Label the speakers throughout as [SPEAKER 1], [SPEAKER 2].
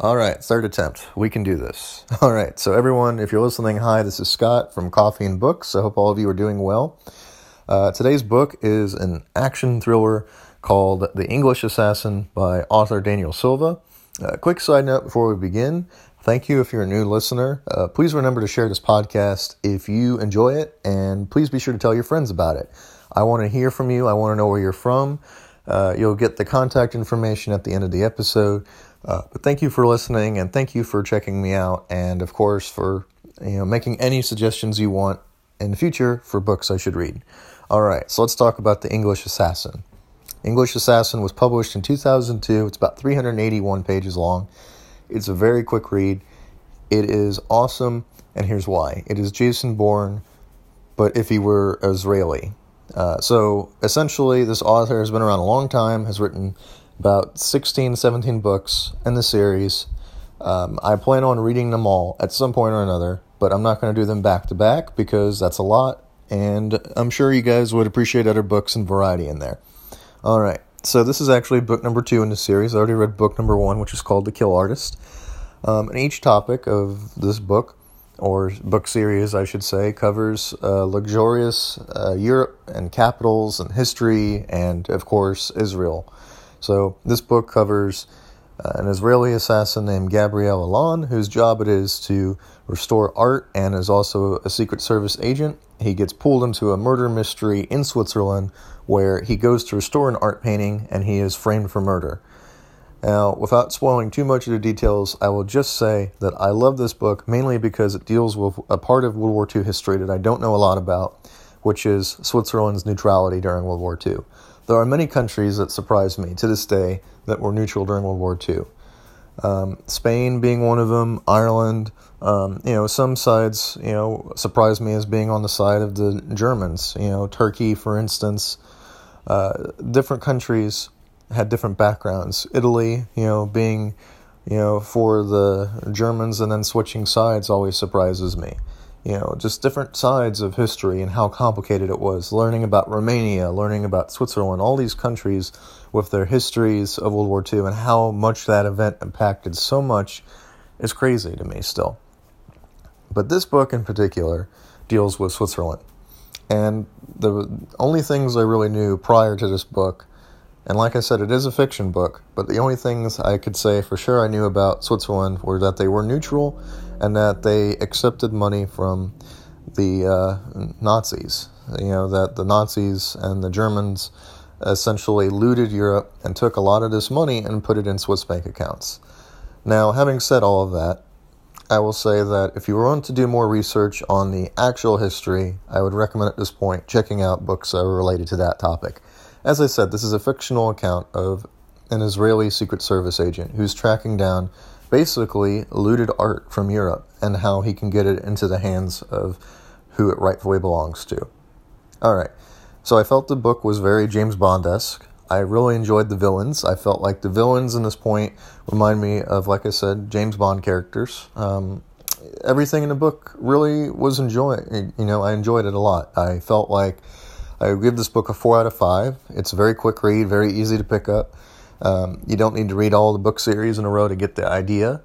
[SPEAKER 1] All right, third attempt. We can do this. All right, so everyone, if you're listening, hi, this is Scott from Coffee and Books. I hope all of you are doing well. Uh, today's book is an action thriller called The English Assassin by author Daniel Silva. Uh, quick side note before we begin thank you if you're a new listener. Uh, please remember to share this podcast if you enjoy it, and please be sure to tell your friends about it. I want to hear from you, I want to know where you're from. Uh, you'll get the contact information at the end of the episode. Uh, but thank you for listening, and thank you for checking me out, and of course for you know making any suggestions you want in the future for books I should read. All right, so let's talk about the English Assassin. English Assassin was published in 2002. It's about 381 pages long. It's a very quick read. It is awesome, and here's why. It is Jason Bourne, but if he were Israeli. Uh, so essentially, this author has been around a long time, has written about 16, 17 books in the series. Um, I plan on reading them all at some point or another, but I'm not going to do them back to back because that's a lot, and I'm sure you guys would appreciate other books and variety in there. All right, so this is actually book number two in the series. I already read book number one, which is called The Kill Artist. Um, and each topic of this book, or book series, I should say, covers uh, luxurious uh, Europe and capitals and history, and of course, Israel. So this book covers uh, an Israeli assassin named Gabriel Allon, whose job it is to restore art and is also a Secret Service agent. He gets pulled into a murder mystery in Switzerland where he goes to restore an art painting and he is framed for murder. Now, without spoiling too much of the details, I will just say that I love this book mainly because it deals with a part of World War II history that I don't know a lot about, which is Switzerland's neutrality during World War II. There are many countries that surprise me to this day that were neutral during World War II. Um, Spain being one of them, Ireland. Um, you know, some sides, you know, surprise me as being on the side of the Germans. You know, Turkey, for instance. Uh, different countries had different backgrounds. Italy, you know, being, you know, for the Germans and then switching sides always surprises me you know, just different sides of history and how complicated it was. Learning about Romania, learning about Switzerland, all these countries with their histories of World War II and how much that event impacted so much is crazy to me still. But this book in particular deals with Switzerland. And the only things I really knew prior to this book, and like I said, it is a fiction book, but the only things I could say for sure I knew about Switzerland were that they were neutral and that they accepted money from the uh, Nazis. You know, that the Nazis and the Germans essentially looted Europe and took a lot of this money and put it in Swiss bank accounts. Now, having said all of that, I will say that if you want to do more research on the actual history, I would recommend at this point checking out books related to that topic. As I said, this is a fictional account of an Israeli Secret Service agent who's tracking down basically looted art from Europe and how he can get it into the hands of who it rightfully belongs to. All right, so I felt the book was very James Bond esque. I really enjoyed the villains. I felt like the villains in this point remind me of, like I said, James Bond characters. Um, everything in the book really was enjoying. You know, I enjoyed it a lot. I felt like I give this book a four out of five. It's a very quick read, very easy to pick up. Um, you don't need to read all the book series in a row to get the idea.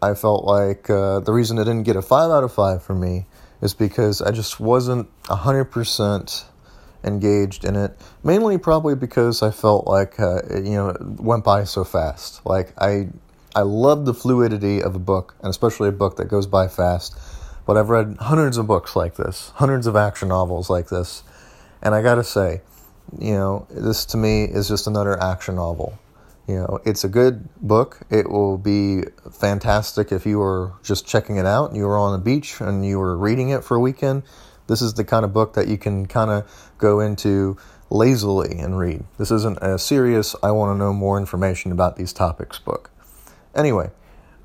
[SPEAKER 1] I felt like uh, the reason it didn't get a 5 out of 5 for me is because I just wasn't 100% engaged in it. Mainly, probably because I felt like, uh, it, you know, it went by so fast. Like, I, I love the fluidity of a book, and especially a book that goes by fast. But I've read hundreds of books like this, hundreds of action novels like this, and I gotta say, you know, this to me is just another action novel. You know, it's a good book. It will be fantastic if you were just checking it out and you were on the beach and you were reading it for a weekend. This is the kind of book that you can kind of go into lazily and read. This isn't a serious, I want to know more information about these topics book. Anyway,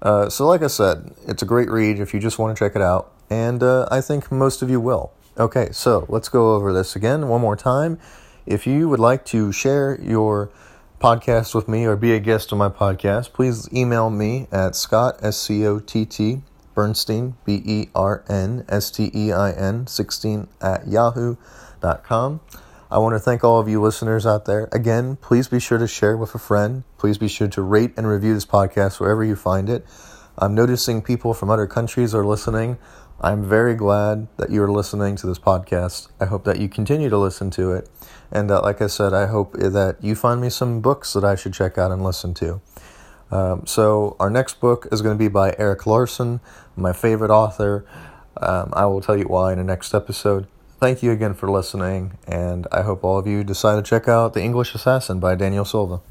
[SPEAKER 1] uh, so like I said, it's a great read if you just want to check it out, and uh, I think most of you will. Okay, so let's go over this again one more time. If you would like to share your podcast with me or be a guest on my podcast, please email me at Scott, S C O T T, Bernstein, B E R N S T E I N, 16 at yahoo.com. I want to thank all of you listeners out there. Again, please be sure to share with a friend. Please be sure to rate and review this podcast wherever you find it. I'm noticing people from other countries are listening. I'm very glad that you are listening to this podcast. I hope that you continue to listen to it. And uh, like I said, I hope that you find me some books that I should check out and listen to. Um, so, our next book is going to be by Erik Larson, my favorite author. Um, I will tell you why in the next episode. Thank you again for listening, and I hope all of you decide to check out The English Assassin by Daniel Silva.